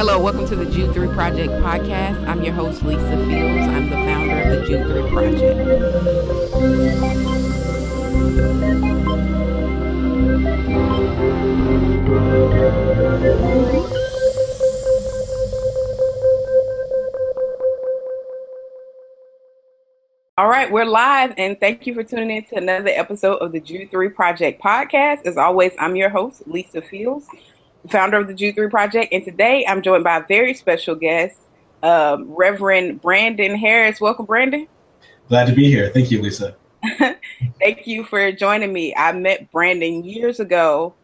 Hello, welcome to the Jude 3 Project podcast. I'm your host, Lisa Fields. I'm the founder of the Jude 3 Project. All right, we're live, and thank you for tuning in to another episode of the Jude 3 Project podcast. As always, I'm your host, Lisa Fields, founder of the Jude 3 Project, and today I'm joined by a very special guest, um, Reverend Brandon Harris. Welcome, Brandon. Glad to be here. Thank you, Lisa. thank you for joining me. I met Brandon years ago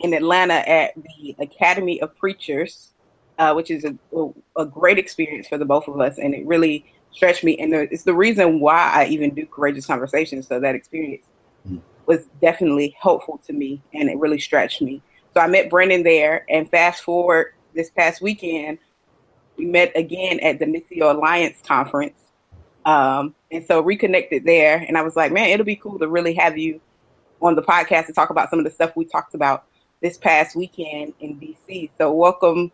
in Atlanta at the Academy of Preachers, uh, which is a, a great experience for the both of us, and it really stretched me. And it's the reason why I even do courageous conversations. So that experience mm. was definitely helpful to me and it really stretched me. So I met Brandon there. And fast forward this past weekend, we met again at the Missio Alliance conference. Um, and so reconnected there. And I was like, man, it'll be cool to really have you on the podcast to talk about some of the stuff we talked about this past weekend in DC. So welcome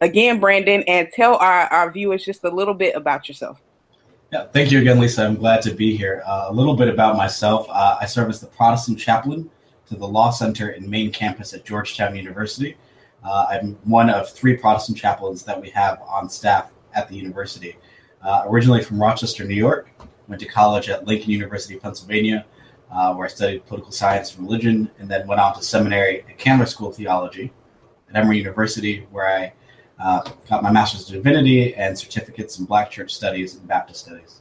again, Brandon, and tell our, our viewers just a little bit about yourself. Yeah, thank you again, Lisa. I'm glad to be here. Uh, a little bit about myself. Uh, I serve as the Protestant chaplain to the Law Center and main campus at Georgetown University. Uh, I'm one of three Protestant chaplains that we have on staff at the university. Uh, originally from Rochester, New York, went to college at Lincoln University, Pennsylvania, uh, where I studied political science and religion, and then went on to seminary at Candler School of Theology at Emory University, where I uh, got my master's in divinity and certificates in Black Church Studies and Baptist Studies.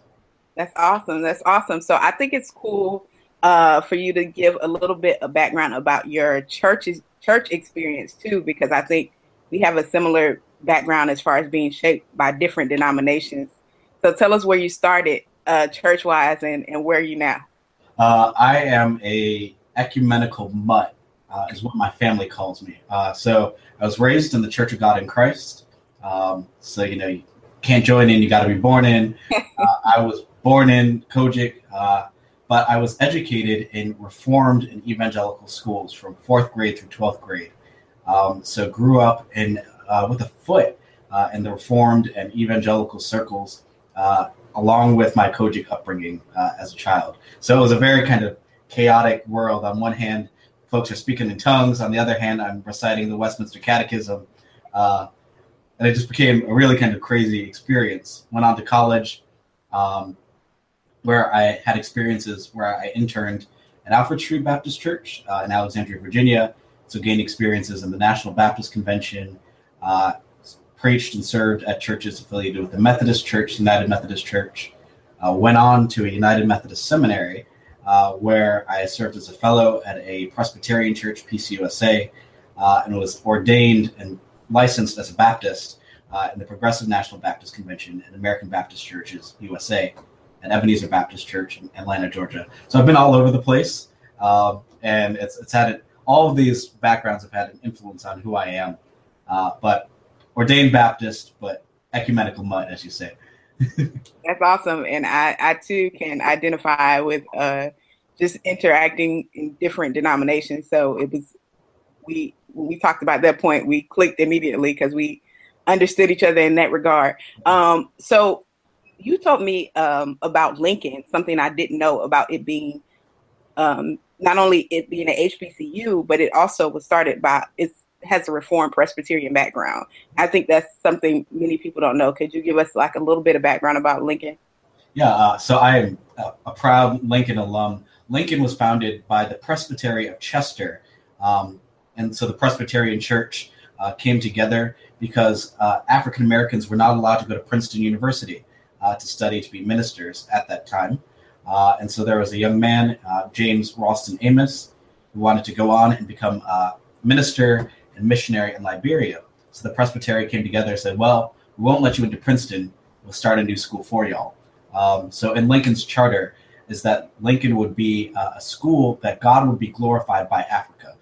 That's awesome. That's awesome. So I think it's cool uh, for you to give a little bit of background about your church's church experience too, because I think we have a similar background as far as being shaped by different denominations. So tell us where you started uh, church wise and, and where are you now? Uh, I am a ecumenical mutt uh, is what my family calls me. Uh, so I was raised in the Church of God in Christ. Um, so you know you can't join in; you got to be born in. Uh, I was born in COGIC, uh, but I was educated in Reformed and Evangelical schools from fourth grade through twelfth grade. Um, so grew up in uh, with a foot uh, in the Reformed and Evangelical circles, along with my COGIC upbringing as a child. So it was a very kind of chaotic world. On one hand folks are speaking in tongues. On the other hand, I'm reciting the Westminster Catechism. Uh, and it just became a really kind of crazy experience. Went on to college um, where I had experiences where I interned at Alfred Street Baptist Church uh, in Alexandria, Virginia. So gained experiences in the National Baptist Convention, uh, preached and served at churches affiliated with the Methodist Church, United Methodist Church. Uh, went on to a United Methodist Seminary uh, where I served as a fellow at a Presbyterian church, PCUSA, uh, and was ordained and licensed as a Baptist uh, in the Progressive National Baptist Convention and American Baptist Churches USA at Ebenezer Baptist Church in Atlanta, Georgia. So I've been all over the place, um, and it's it's had it, all of these backgrounds have had an influence on who I am. Uh, but ordained Baptist, but ecumenical mutt, as you say. That's awesome, and I, I too can identify with uh, just interacting in different denominations. So it was we when we talked about that point, we clicked immediately because we understood each other in that regard. Um, so you told me um, about Lincoln, something I didn't know about it being um, not only it being an HBCU, but it also was started by it has a Reformed Presbyterian background. I think that's something many people don't know. Could you give us like a little bit of background about Lincoln? Yeah, uh, so I am a, proud Lincoln alum. Lincoln was founded by the Presbytery of Chester, um, and so the Presbyterian Church uh, came together because uh, African Americans were not allowed to go to Princeton University uh, to study to be ministers at that time. Uh, and so there was a young man, uh, James Ralston Amos, who wanted to go on and become a minister and missionary in Liberia. So the Presbytery came together and said, well, we won't let you into Princeton. We'll start a new school for y'all. Um, so in Lincoln's charter is that Lincoln would be uh, a school that God would be glorified by Africa.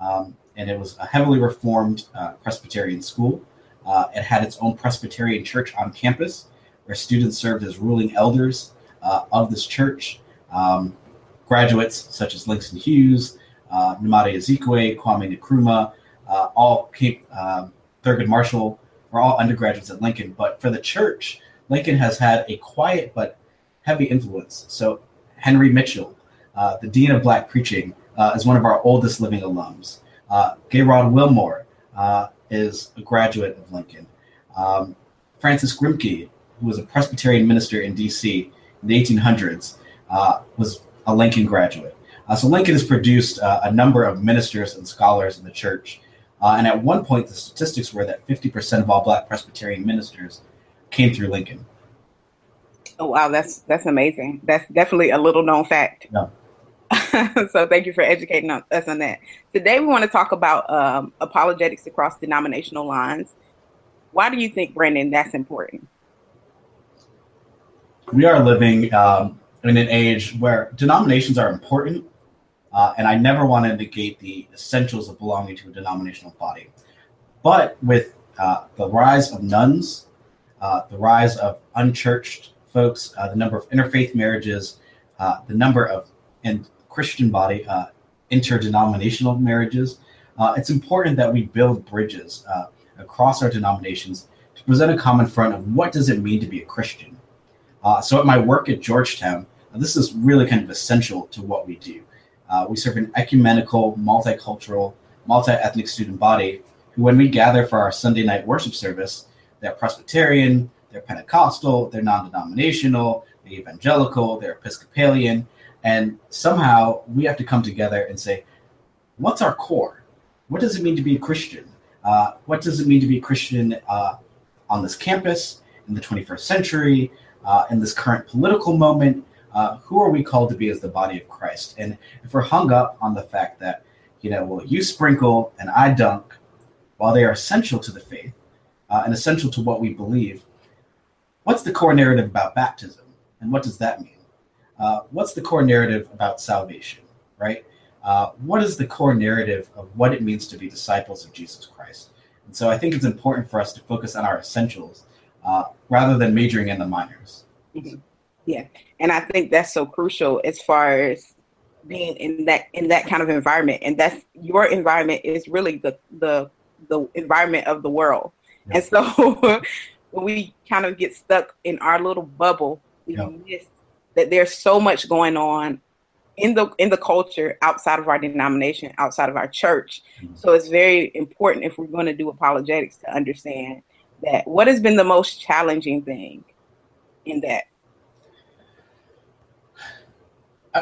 Um, and it was a heavily reformed uh, Presbyterian school. Uh, it had its own Presbyterian church on campus where students served as ruling elders uh, of this church. Um, graduates such as Langston Hughes, uh, Nnamdi Azikiwe, Kwame Nkrumah, uh, all came, um, Thurgood Marshall were all undergraduates at Lincoln. But for the church, Lincoln has had a quiet but heavy influence. So Henry Mitchell, uh, the dean of black preaching, uh, is one of our oldest living alums. Uh, Gayraud Wilmore uh, is a graduate of Lincoln. Um, Francis Grimke, who was a Presbyterian minister in D.C. in the 1800s, uh, was a Lincoln graduate. Uh, so Lincoln has produced uh, a number of ministers and scholars in the church. Uh, and at one point, the statistics were that 50% of all Black Presbyterian ministers came through Lincoln. Oh wow, that's that's amazing. That's definitely a little known fact. Yeah. so thank you for educating us on that. Today we want to talk about um, apologetics across denominational lines. Why do you think, Brandon, that's important? We are living um, in an age where denominations are important, uh, and I never want to negate the essentials of belonging to a denominational body. But with uh, the rise of nones, uh, the rise of unchurched folks, uh, the number of interfaith marriages, uh, the number of in Christian body uh, interdenominational marriages, it's important that we build bridges across our denominations to present a common front of what does it mean to be a Christian. So at my work at Georgetown, this is really kind of essential to what we do. Uh, we serve an ecumenical, multicultural, multi ethnic student body who, when we gather for our Sunday night worship service, they're Presbyterian, they're Pentecostal, they're non denominational, they're evangelical, they're Episcopalian. And somehow we have to come together and say, what's our core? What does it mean to be a Christian? Uh, what does it mean to be a Christian uh, on this campus in the 21st century, uh, in this current political moment? uh, who are we called to be as the body of Christ? And if we're hung up on the fact that, you know, well, you sprinkle and I dunk, while they are essential to the faith uh, and essential to what we believe, what's the core narrative about baptism? And what does that mean? Uh, what's the core narrative about salvation, right? Uh, what is the core narrative of what it means to be disciples of Jesus Christ? And so I think it's important for us to focus on our essentials uh, rather than majoring in the minors. Mm-hmm. Yeah, and I think that's so crucial as far as being in that in that kind of environment, and that's your environment is really the the the environment of the world, yeah. and so when we kind of get stuck in our little bubble, we yeah. miss that there's so much going on in the in the culture outside of our denomination, outside of our church. Mm-hmm. So it's very important if we're going to do apologetics to understand that what has been the most challenging thing in that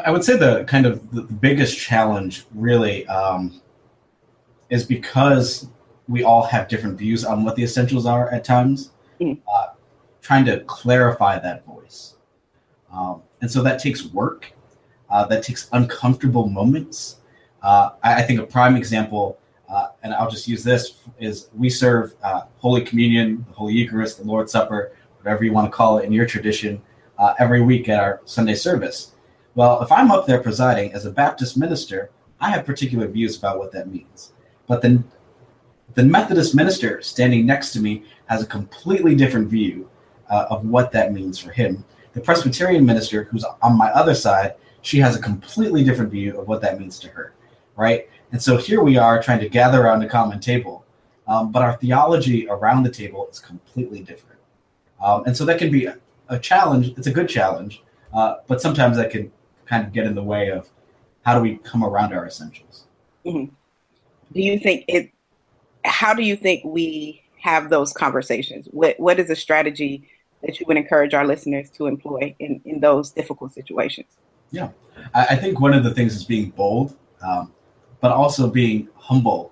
I would say the kind of the biggest challenge really um, is because we all have different views on what the essentials are at times, mm. uh, trying to clarify that voice. Um, and so that takes work, uh, that takes uncomfortable moments. Uh, I, I, think a prime example, uh, and I'll just use this, is we serve uh, Holy Communion, the Holy Eucharist, the Lord's Supper, whatever you want to call it in your tradition, uh, every week at our Sunday service. Well, if I'm up there presiding as a Baptist minister, I have particular views about what that means. But then the Methodist minister standing next to me has a completely different view uh, of what that means for him. The Presbyterian minister, who's on my other side, she has a completely different view of what that means to her, right? And so here we are trying to gather around a common table, um, but our theology around the table is completely different. Um, and so that can be a, a, challenge. It's a good challenge, uh, but sometimes that can kind of get in the way of how do we come around our essentials. Mm-hmm. Do you think it? How do you think we have those conversations? What What is a strategy that you would encourage our listeners to employ in in those difficult situations? Yeah, I, I think one of the things is being bold, um, but also being humble.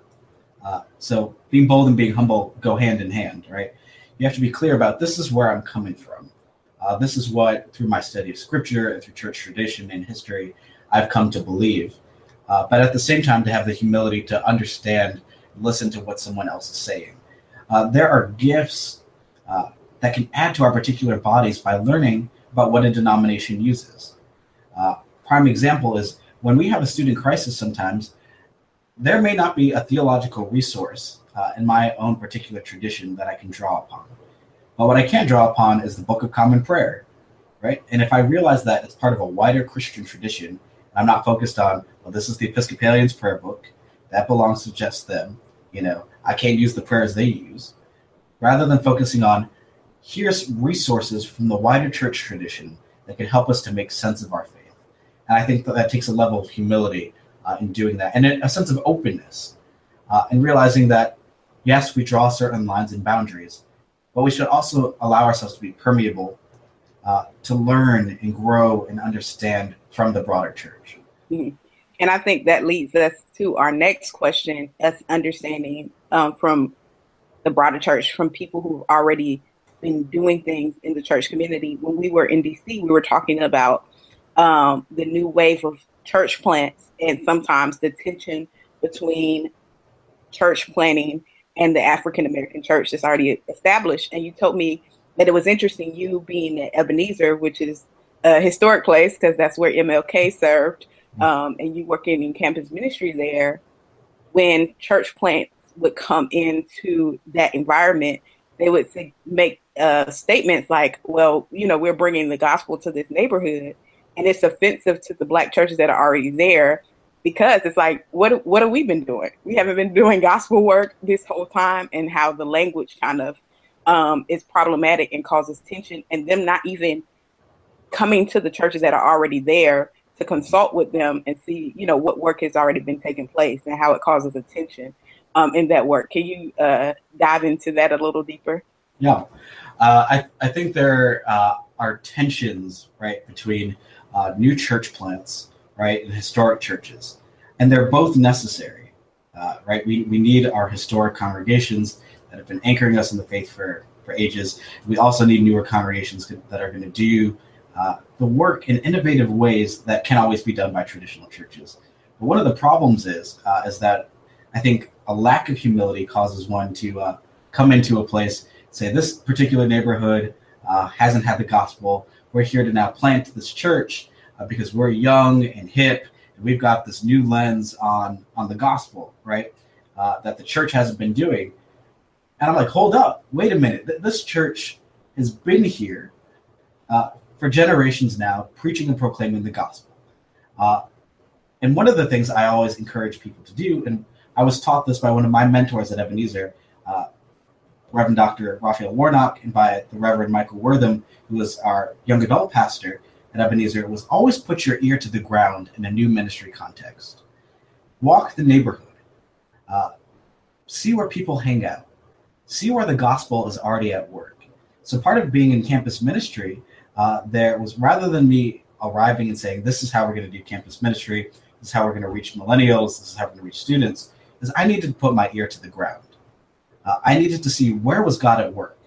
Uh, so being bold and being humble go hand in hand, right? You have to be clear about this is where I'm coming from. Uh, this is what, through my study of scripture and through church tradition and history, I've come to believe. Uh, but at the same time, to have the humility to understand, listen to what someone else is saying. Uh, there are gifts uh, that can add to our particular bodies by learning about what a denomination uses. Uh, prime example is when we have a student crisis sometimes, there may not be a theological resource uh, in my own particular tradition that I can draw upon. But what I can draw upon is the Book of Common Prayer, right? And if I realize that it's part of a wider Christian tradition, I'm not focused on, well, this is the Episcopalians' prayer book, that belongs to just them. You know, I can't use the prayers they use. Rather than focusing on here's resources from the wider church tradition that can help us to make sense of our faith. And I think that, that takes a level of humility uh, in doing that and a sense of openness uh, and realizing that, yes, we draw certain lines and boundaries, but we should also allow ourselves to be permeable uh, to learn and grow and understand from the broader church. Mm-hmm. And I think that leads us to our next question us understanding um, from the broader church, from people who've already been doing things in the church community. When we were in DC, we were talking about um, the new wave of church plants and sometimes the tension between church planting and the African American church that's already established. And you told me that it was interesting, you being at Ebenezer, which is a historic place because that's where MLK served, um, and you working in campus ministry there. When church plants would come into that environment, they would say, make uh, statements like, "Well, you know, we're bringing the gospel to this neighborhood," and it's offensive to the black churches that are already there because it's like, what what have we been doing? We haven't been doing gospel work this whole time, and how the language kind of um, is problematic and causes tension, and them not even coming to the churches that are already there to consult with them and see, you know, what work has already been taking place and how it causes attention um, in that work. Can you uh, dive into that a little deeper? Yeah, uh, I, I think there uh, are tensions, right, between uh, new church plants, right, and historic churches. And they're both necessary, uh, right? We, we need our historic congregations that have been anchoring us in the faith for, for ages. We also need newer congregations that are going to do uh, the work in innovative ways that can always be done by traditional churches. But one of the problems is is that I think a lack of humility causes one to uh, come into a place, say, this particular neighborhood uh, hasn't had the gospel. We're here to now plant this church uh, because we're young and hip, and we've got this new lens on on the gospel, right? Uh, that the church hasn't been doing. And I'm like, hold up, wait a minute. This church has been here uh, for generations now, preaching and proclaiming the gospel. Uh, and one of the things I always encourage people to do, and I was taught this by one of my mentors at Ebenezer, uh, Reverend Dr. Raphael Warnock, and by the Reverend Michael Wortham, who was our young adult pastor at Ebenezer, was always put your ear to the ground in a new ministry context. Walk the neighborhood, uh, see where people hang out, see where the gospel is already at work. So part of being in campus ministry, uh, there was rather than me arriving and saying, "This is how we're going to do campus ministry," this is how we're going to reach millennials, this is how we're going to reach students is I needed to put my ear to the ground. Uh, I needed to see where was God at work.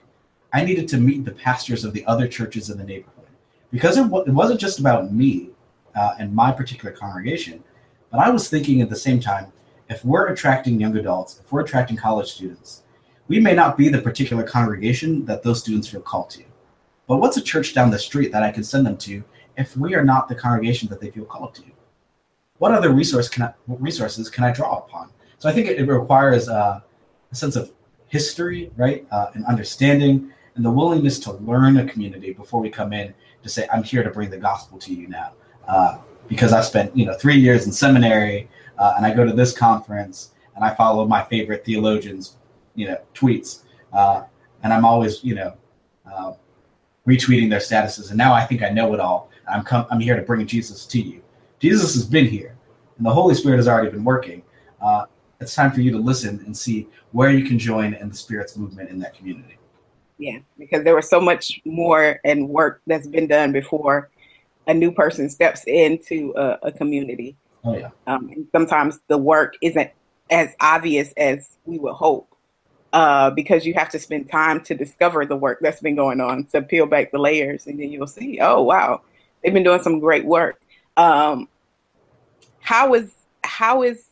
I needed to meet the pastors of the other churches in the neighborhood because it, w- it wasn't just about me uh, and my particular congregation, but I was thinking at the same time, if we're attracting young adults, if we're attracting college students, we may not be the particular congregation that those students feel called to. But what's a church down the street that I can send them to if we are not the congregation that they feel called to? What other resource can I, resources can I draw upon? So I think it, it requires uh, a sense of history, right, uh, and understanding, and the willingness to learn a community before we come in to say, "I'm here to bring the gospel to you now," uh, because I spent you know three years in seminary, uh, and I go to this conference, and I follow my favorite theologians, you know, tweets, uh, and I'm always you know uh, retweeting their statuses, and now I think I know it all. I'm come, I'm here to bring Jesus to you. Jesus has been here, and the Holy Spirit has already been working. Uh, it's time for you to listen and see where you can join in the Spirit's movement in that community. Yeah, because there was so much more and work that's been done before a new person steps into a, a community. Oh yeah. Um, and sometimes the work isn't as obvious as we would hope, uh, because you have to spend time to discover the work that's been going on, to peel back the layers, and then you'll see, oh wow, they've been doing some great work. Um, how is how is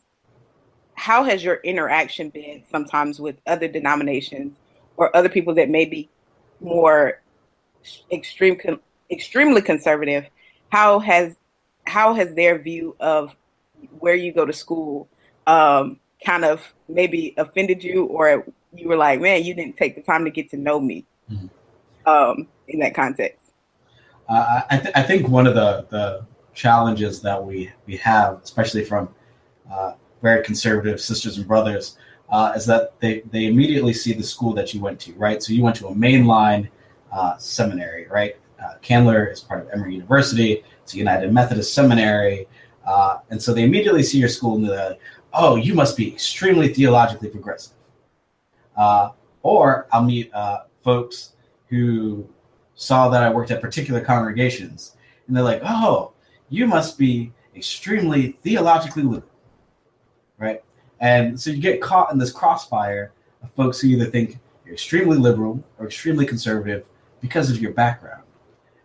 how has your interaction been sometimes with other denominations or other people that may be more extreme extremely conservative? How has how has their view of where you go to school um, kind of maybe offended you? Or you were like man you didn't take the time to get to know me mm-hmm. um, in that context? Uh, I, th- I think one of the, the challenges that we, we have especially from uh, very conservative sisters and brothers uh, is that they, they immediately see the school that you went to, right? So you went to a mainline uh, seminary, right? Uh, Candler is part of Emory University. It's a United Methodist seminary. Uh, and so they immediately see your school and they're like, oh, you must be extremely theologically progressive. Uh, or I'll meet uh, folks who saw that I worked at particular congregations and they're like, oh, you must be extremely theologically liberal, right? And so you get caught in this crossfire of folks who either think you're extremely liberal or extremely conservative because of your background.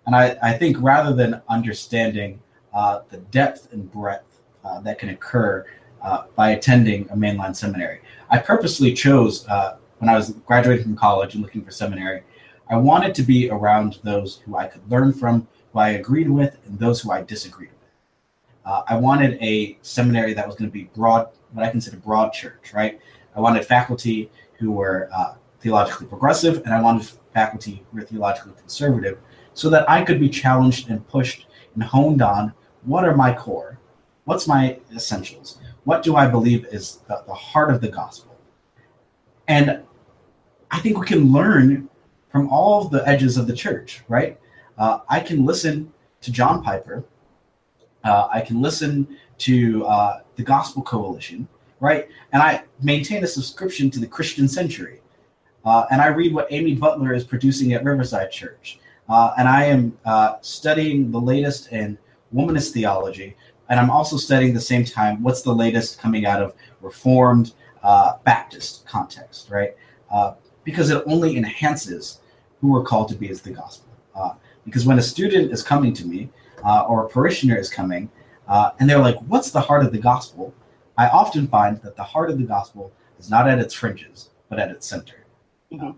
And I, I think rather than understanding uh, the depth and breadth uh, that can occur uh, by attending a mainline seminary, I purposely chose uh, when I was graduating from college and looking for seminary, I wanted to be around those who I could learn from, who I agreed with, and those who I disagreed with. Uh, I wanted a seminary that was going to be broad, what I consider broad church, right? I wanted faculty who were uh, theologically progressive, and I wanted faculty who were theologically conservative, so that I could be challenged and pushed and honed on what are my core, what's my essentials, what do I believe is the, the heart of the gospel, and I think we can learn from all the edges of the church, right? Uh, I can listen to John Piper. Uh, I can listen to uh, the Gospel Coalition, right? And I maintain a subscription to the Christian Century. Uh, and I read what Amy Butler is producing at Riverside Church. Uh, and I am uh, studying the latest in womanist theology. And I'm also studying at the same time what's the latest coming out of Reformed Baptist context, right? because it only enhances who we're called to be as the gospel. Uh, because when a student is coming to me uh, or a parishioner is coming uh, and they're like, What's the heart of the gospel? I often find that the heart of the gospel is not at its fringes, but at its center. Mm-hmm.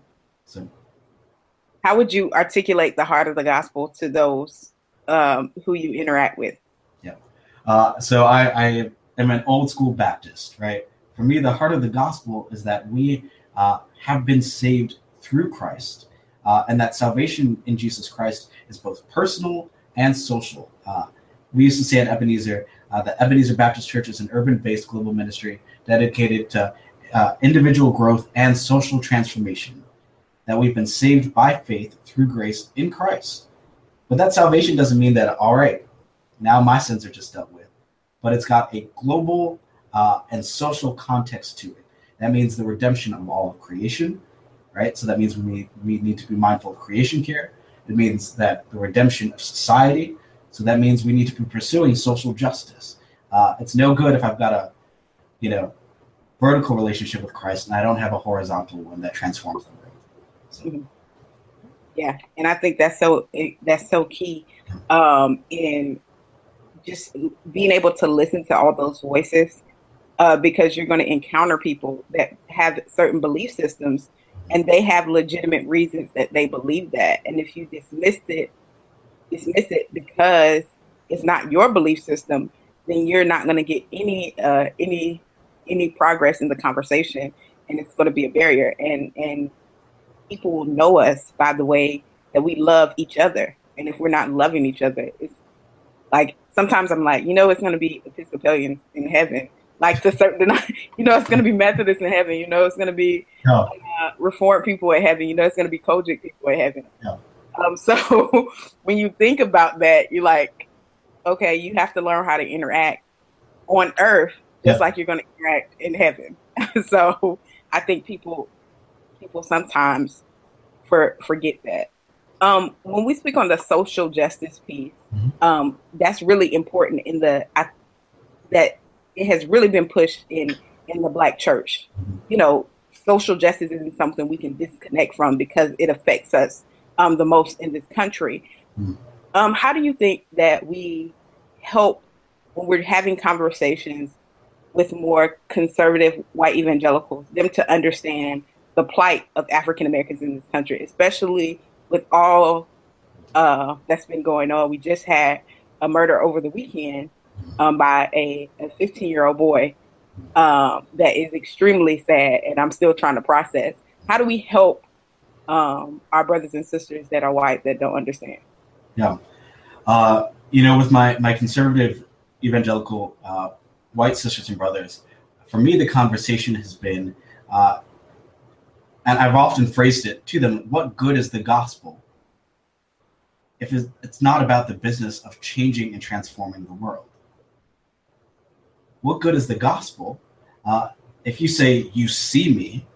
so, how would you articulate the heart of the gospel to those um, who you interact with? Yeah. Uh, so, I, I am an old school Baptist, right? For me, the heart of the gospel is that we uh, have been saved through Christ, uh, and that salvation in Jesus Christ is both personal and social. Uh, we used to say at Ebenezer uh, that Ebenezer Baptist Church is an urban based global ministry dedicated to uh, individual growth and social transformation, that we've been saved by faith through grace in Christ. But that salvation doesn't mean that, all right, now my sins are just dealt with, but it's got a global uh, and social context to it. That means the redemption of all of creation, right? So that means we need, we need to be mindful of creation care. It means that the redemption of society. So that means we need to be pursuing social justice. Uh, it's no good if I've got a, you know, vertical relationship with Christ and I don't have a horizontal one that transforms the world. So. Mm-hmm. Yeah, and I think that's so that's so key um, in just being able to listen to all those voices uh, because you're going to encounter people that have certain belief systems and they have legitimate reasons that they believe that. And if you dismiss it, dismiss it because it's not your belief system, then you're not going to get any uh, any any progress in the conversation, and it's going to be a barrier. And and people will know us by the way that we love each other. And if we're not loving each other, it's like sometimes I'm like, you know, it's going to be Episcopalians in heaven like the certain, you know, it's going to be Methodist in heaven. You know, it's going to be yeah. uh, Reformed people in heaven. You know, it's going to be COGIC people in heaven. Yeah. Um, so when you think about that, you're like, okay, you have to learn how to interact on earth just yeah. like you're going to interact in heaven. so I think people people sometimes for forget that. Um, when we speak on the social justice piece, mm-hmm. um, that's really important in the I, that it has really been pushed in in the black church. You know, social justice isn't something we can disconnect from because it affects us um, the most in this country. Mm-hmm. Um, how do you think that we help when we're having conversations with more conservative white evangelicals, them to understand the plight of African Americans in this country, especially with all uh, that's been going on. We just had a murder over the weekend um, by a 15 year old boy um, that is extremely sad, and I'm still trying to process. How do we help um, our brothers and sisters that are white that don't understand? Yeah, uh, you know, with my my conservative evangelical uh, white sisters and brothers, for me, the conversation has been Uh, and I've often phrased it to them what good is the gospel if it's not about the business of changing and transforming the world? What good is the gospel uh, if you say you see me,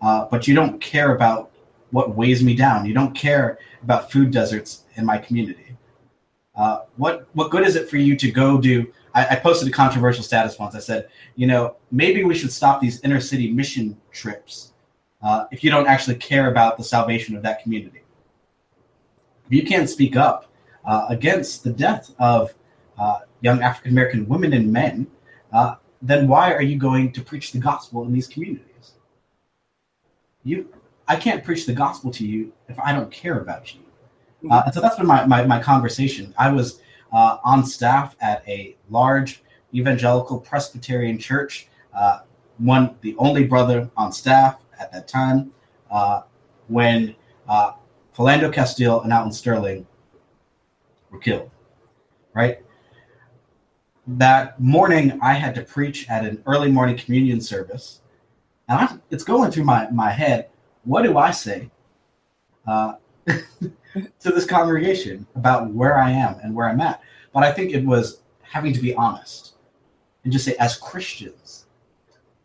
uh, but you don't care about what weighs me down? You don't care about food deserts in my community. Uh, what what good is it for you to go do? I, I posted a controversial status once. I said, you know, maybe we should stop these inner city mission trips uh, if you don't actually care about the salvation of that community. If you can't speak up uh, against the death of uh, young African American women and men, uh, then why are you going to preach the gospel in these communities? You, I can't preach the gospel to you if I don't care about you. Uh, and so that's been my, my, my conversation. I was uh, on staff at a large evangelical Presbyterian church, uh, one the only brother on staff at that time, uh, when uh, Philando Castile and Alton Sterling were killed. Right. That morning, I had to preach at an early morning communion service, and I, it's going through my my head. What do I say? Uh, to this congregation about where I am and where I'm at. But I think it was having to be honest and just say, as Christians,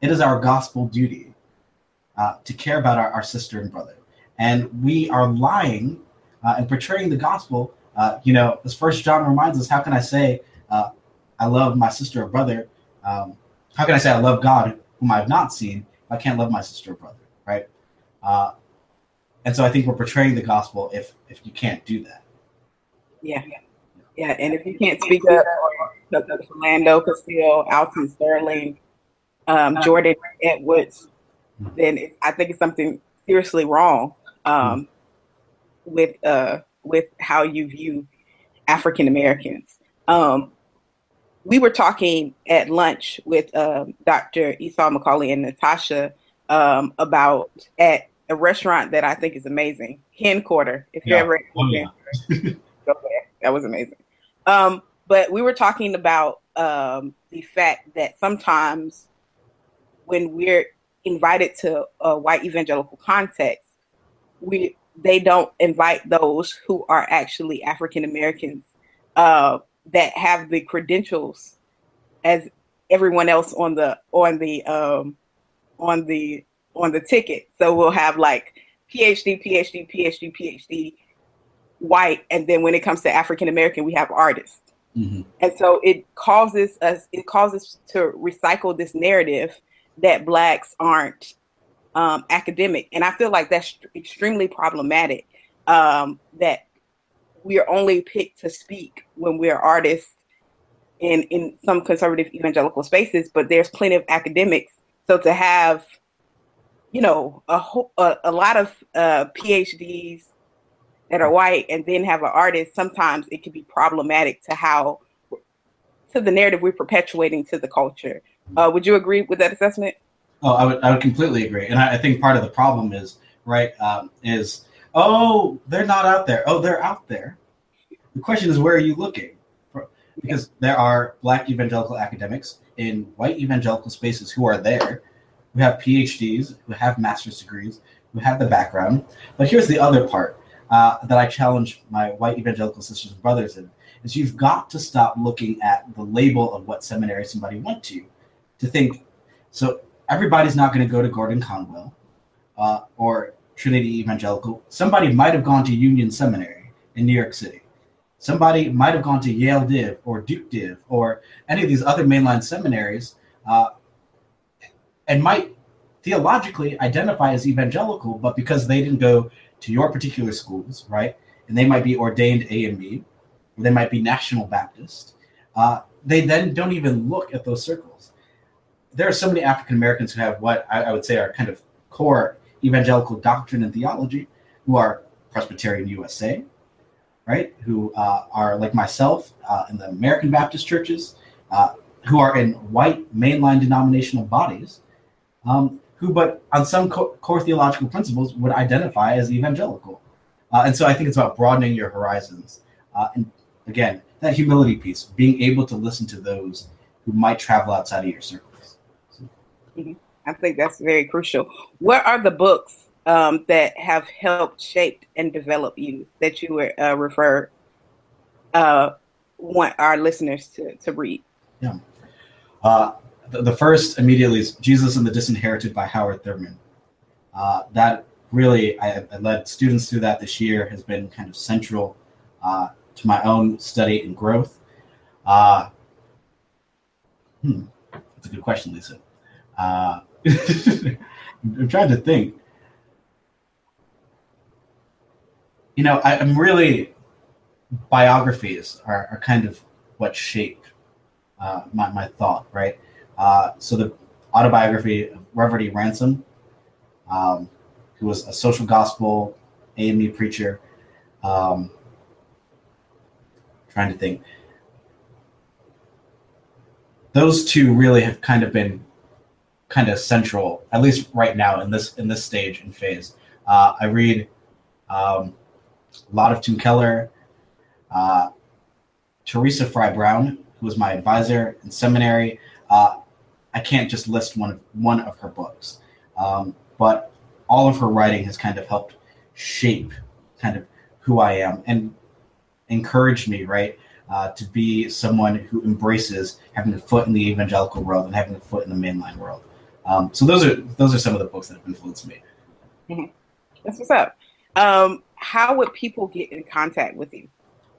it is our gospel duty uh, to care about our, our, sister and brother. And we are lying uh, and portraying the gospel. Uh, you know, as First John reminds us, how can I say uh, I love my sister or brother? Um, how can I say I love God whom I have not seen I can't love my sister or brother, right? Uh, and so I think we're portraying the gospel if if you can't do that. Yeah, yeah, and if you can't speak up, Orlando Castile, Alton Sterling, um, Jordan Edwards, then it, I think it's something seriously wrong um, with uh, with how you view African Americans. Um, we were talking at lunch with uh, Dr. Esau McCauley and Natasha um, about at a restaurant that I think is amazing, Hen Quarter. If you're ever oh, yeah. go there. That was amazing. Um, but we were talking about um, the fact that sometimes when we're invited to a white evangelical context, we they don't invite those who are actually African Americans uh, that have the credentials as everyone else on the on the um, on the on the ticket. So we'll have like PhD, PhD, PhD, PhD, white, and then when it comes to African American, we have artists. Mm-hmm. And so it causes us it causes to recycle this narrative that blacks aren't um, academic, and I feel like that's extremely problematic. Um, that we are only picked to speak when we're artists in in some conservative evangelical spaces, but there's plenty of academics. So to have you know, a, a, a lot of uh, PhDs that are white and then have an artist, sometimes it can be problematic to how, to the narrative we're perpetuating to the culture. Uh, would you agree with that assessment? Oh, I would, I would completely agree. And I, I think part of the problem is, right, um, is, oh, they're not out there. Oh, they're out there. The question is, where are you looking? Because there are black evangelical academics in white evangelical spaces who are there who have PhDs, who have master's degrees, who have the background. But here's the other part uh, that I challenge my white evangelical sisters and brothers in is you've got to stop looking at the label of what seminary somebody went to to think so everybody's not going to go to Gordon Conwell uh, or Trinity Evangelical. Somebody might have gone to Union Seminary in New York City. Somebody might have gone to Yale Div or Duke Div or any of these other mainline seminaries uh, and might theologically identify as evangelical, but because they didn't go to your particular schools, right? And they might be ordained A and B, or they might be National Baptist. Uh, they then don't even look at those circles. There are so many African Americans who have what I, I, would say are kind of core evangelical doctrine and theology, who are Presbyterian USA, right? Who uh, are like myself uh, in the American Baptist churches, uh, who are in white mainline denominational bodies, um, who, but on some co- core theological principles, would identify as evangelical. Uh, and so I think it's about broadening your horizons. Uh, and again, that humility piece, being able to listen to those who might travel outside of your circles. So. Mm-hmm. I think that's very crucial. What are the books um, that have helped shape and develop you that you would uh, refer uh, want our listeners to, to read? Yeah. Uh, the, the, first immediately is Jesus and the Disinherited by Howard Thurman. Uh, that really, I, I, led students through that this year, has been kind of central uh, to my own study and growth. Uh, hmm, that's a good question, Lisa. I'm trying to think. You know, I, am really biographies are, are kind of what shape uh, my, my thought, right? Uh, so the autobiography of Reverend E. Ransom, um, who was a social gospel AME preacher. Um, trying to think. Those two really have kind of been kind of central, at least right now in this in this stage and phase. Uh, I read um, a lot of Tim Keller, uh, Teresa Fry Brown, who was my advisor in seminary. Uh, I can't just list one of one of her books, um, but all of her writing has kind of helped shape kind of who I am and encouraged me, right, uh, to be someone who embraces having a foot in the evangelical world and having a foot in the mainline world. Um, so those are those are some of the books that have influenced me. Mm-hmm. That's what's up. Um, how would people get in contact with you?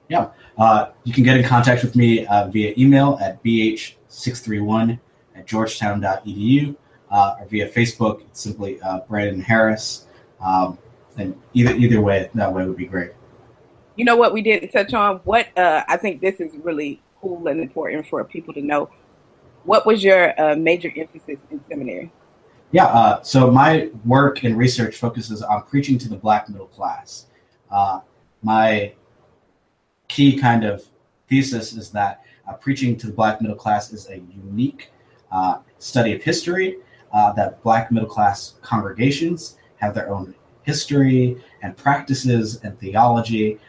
Yeah, uh, you can get in contact with me uh, via email at bh631 at georgetown.edu uh, or via Facebook. It's simply uh, Brandon Harris. Um, and either either way, that way would be great. You know what we didn't touch on? What uh, I think this is really cool and important for people to know. What was your uh, major emphasis in seminary? Yeah, uh, so my work and research focuses on preaching to the black middle class. Uh, my key kind of thesis is that uh, preaching to the black middle class is a unique uh, study of history, uh, that black middle class congregations have their own history and practices and theology,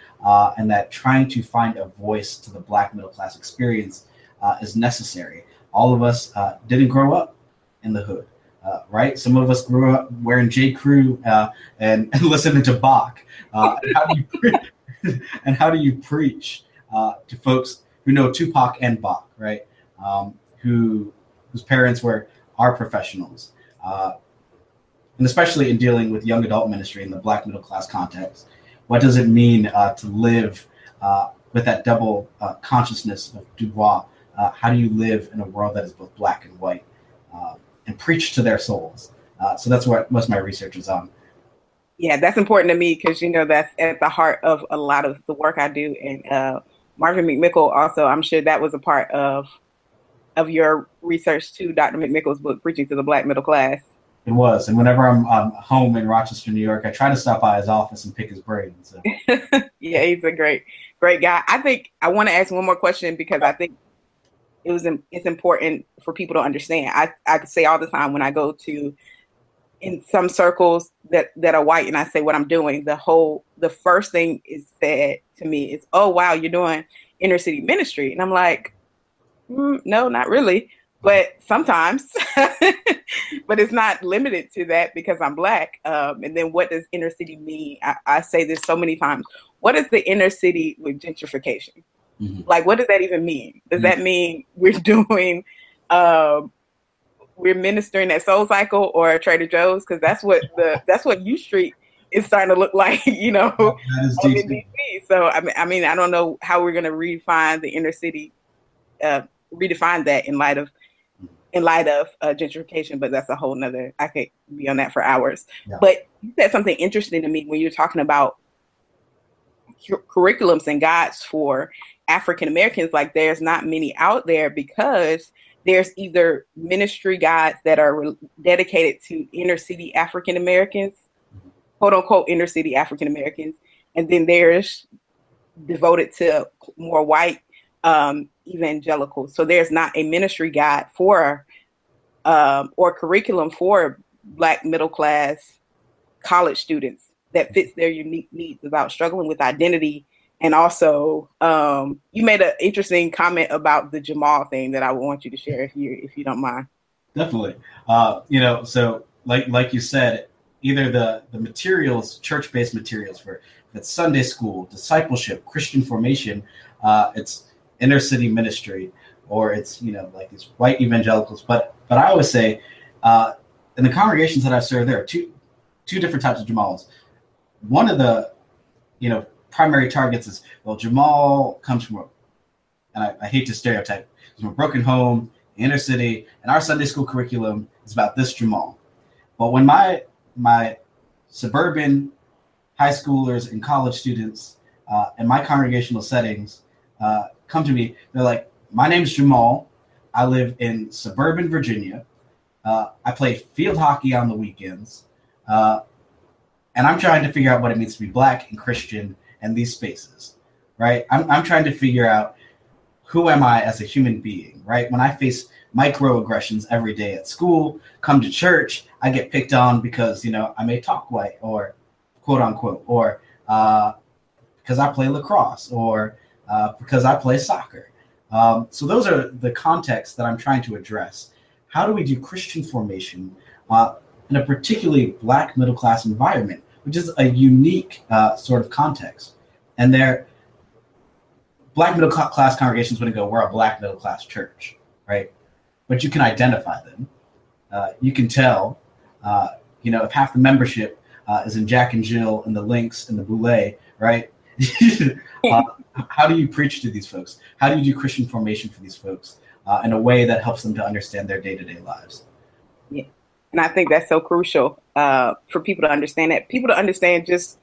and that trying to find a voice to the black middle class experience is necessary all of us uh, didn't grow up in the hood, uh, right? Some of us grew up wearing J. Crew uh, and, and, listening to Bach. Uh, and, how pre- and, how do you preach uh, to folks who know Tupac and Bach, right? Um, who whose parents were our professionals, uh, and especially in dealing with young adult ministry in the Black middle class context. What does it mean to live with that double consciousness of Du Bois? Uh, how do you live in a world that is both black and white uh, and preach to their souls? Uh, so that's what most of my research is on. Yeah that's important to me because you know that's at the heart of a lot of the work i do. And uh, marvin mcmickle also i'm sure that was a part of of your research too dr mcmickle's book preaching to the black middle class. It was. And whenever i'm um, home in rochester new york i try to stop by his office and pick his brain so. yeah he's a great great guy. I think i want to ask one more question because i think it was it's important for people to understand. I I say all the time when I go to in some circles that that are white and I say what I'm doing, the whole the first thing is said to me is, "Oh wow, you're doing inner city ministry," and I'm like, mm, "No, not really." But sometimes, but it's not limited to that because I'm black. Um, and then, what does inner city mean? I, I say this so many times. What is the inner city with gentrification? Mm-hmm. Like, what does that even mean? Does mm-hmm. that mean we're doing, um, we're ministering at Soul Cycle or Trader Joe's? Because that's what the that's what U Street is starting to look like, you know, DC. So I mean, I mean, I don't know how we're going to redefine the inner city, uh, redefine that in light of in light of uh, gentrification, but that's a whole nother. I could be on that for hours. Yeah. But you said something interesting to me when you're talking about cu- curriculums and guides for African Americans, like there's not many out there because there's either ministry guides that are re- dedicated to inner city African Americans, quote unquote inner city African Americans, and then there's devoted to more white um, evangelicals. So there's not a ministry guide for um, or curriculum for Black middle class college students that fits their unique needs about struggling with identity and also, um, you made an interesting comment about the Jamal thing that I want you to share if you if you don't mind. Definitely. Uh, you know, so like like you said, either the the materials, church based materials for it's Sunday school, discipleship, Christian formation, uh, it's inner city ministry, or it's you know like these white evangelicals. But but I always say, uh, in the congregations that I've served, there are two two different types of Jamals. One of the you know primary targets is well, Jamal comes from, a, and I, I hate to stereotype, from a broken home, inner city, and our Sunday school curriculum is about this Jamal. But when my my suburban high schoolers and college students uh, in my congregational settings uh, come to me, they're like, "My name's Jamal. I live in suburban Virginia. Uh, I play field hockey on the weekends, uh, and I'm trying to figure out what it means to be black and Christian in these spaces. Right? I'm I'm trying to figure out who am I as a human being. Right? When I face microaggressions every day at school, come to church, I get picked on because you know I may talk white or quote unquote, or uh, because I play lacrosse, or uh, because I play soccer. Um, so those are the contexts that I'm trying to address. How do we do Christian formation uh, in a particularly black middle class environment, which is a unique uh, sort of context? And there, black middle class congregations wouldn't go, "We're a black middle class church," right? but you can identify them. Uh, you can tell, uh, you know, if half the membership uh, is in Jack and Jill and the Links and the Boulé, right? Uh, how do you preach to these folks? How do you do Christian formation for these folks uh, in a way that helps them to understand their day to day lives? Yeah. And I think that's so crucial uh, for people to understand that. People to understand just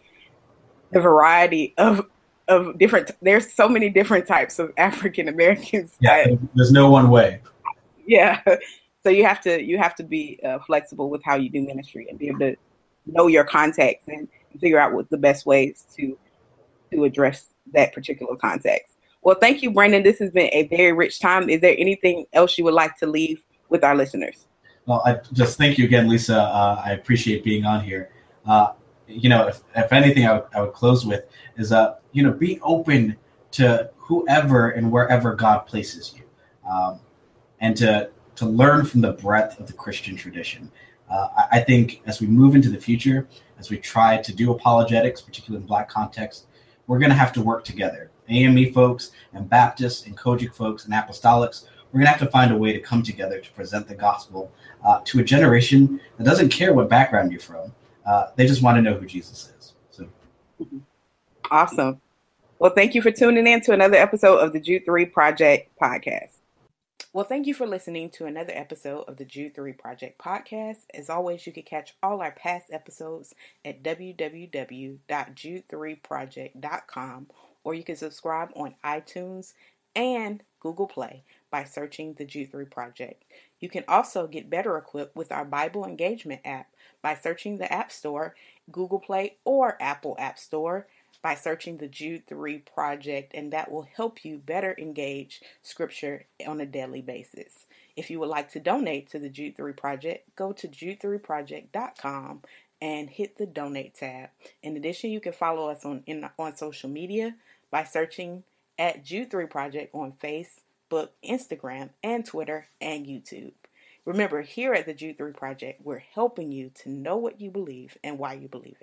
the variety of of different. There's so many different types of African Americans. Yeah, there's no one way yeah. So you have to you have to be uh, flexible with how you do ministry and be able to know your context and figure out what the best ways to to address that particular context. Well, thank you, Brandon. This has been a very rich time. Is there anything else you would like to leave with our listeners? Well, I just thank you again, Lisa. Uh, I appreciate being on here. Uh, you know, if, if anything, I would, I would close with is, uh, you know, be open to whoever and wherever God places you. Um, and to to learn from the breadth of the Christian tradition. Uh, I, I, think as we move into the future, as we try to do apologetics, particularly in Black context, we're going to have to work together. AME folks and Baptists and COGIC folks and Apostolics, we're going to have to find a way to come together to present the gospel uh, to a generation that doesn't care what background you're from. Uh, they just want to know who Jesus is. So, awesome. Well, thank you for tuning in to another episode of the Jude 3 Project podcast. Well, thank you for listening to another episode of the Jude 3 Project podcast. As always, you can catch all our past episodes at www.jude3project.com or you can subscribe on iTunes and Google Play by searching the Jude 3 Project. You can also get better equipped with our Bible Engagement app by searching the App Store, Google Play, or Apple App Store by searching the Jude 3 Project, and that will help you better engage Scripture on a daily basis. If you would like to donate to the Jude 3 Project, go to jude3project.com and hit the donate tab. In addition, you can follow us on in, on social media by searching at Jude 3 Project on Facebook, Instagram, and Twitter and YouTube. Remember, here at the Jude 3 Project, we're helping you to know what you believe and why you believe it.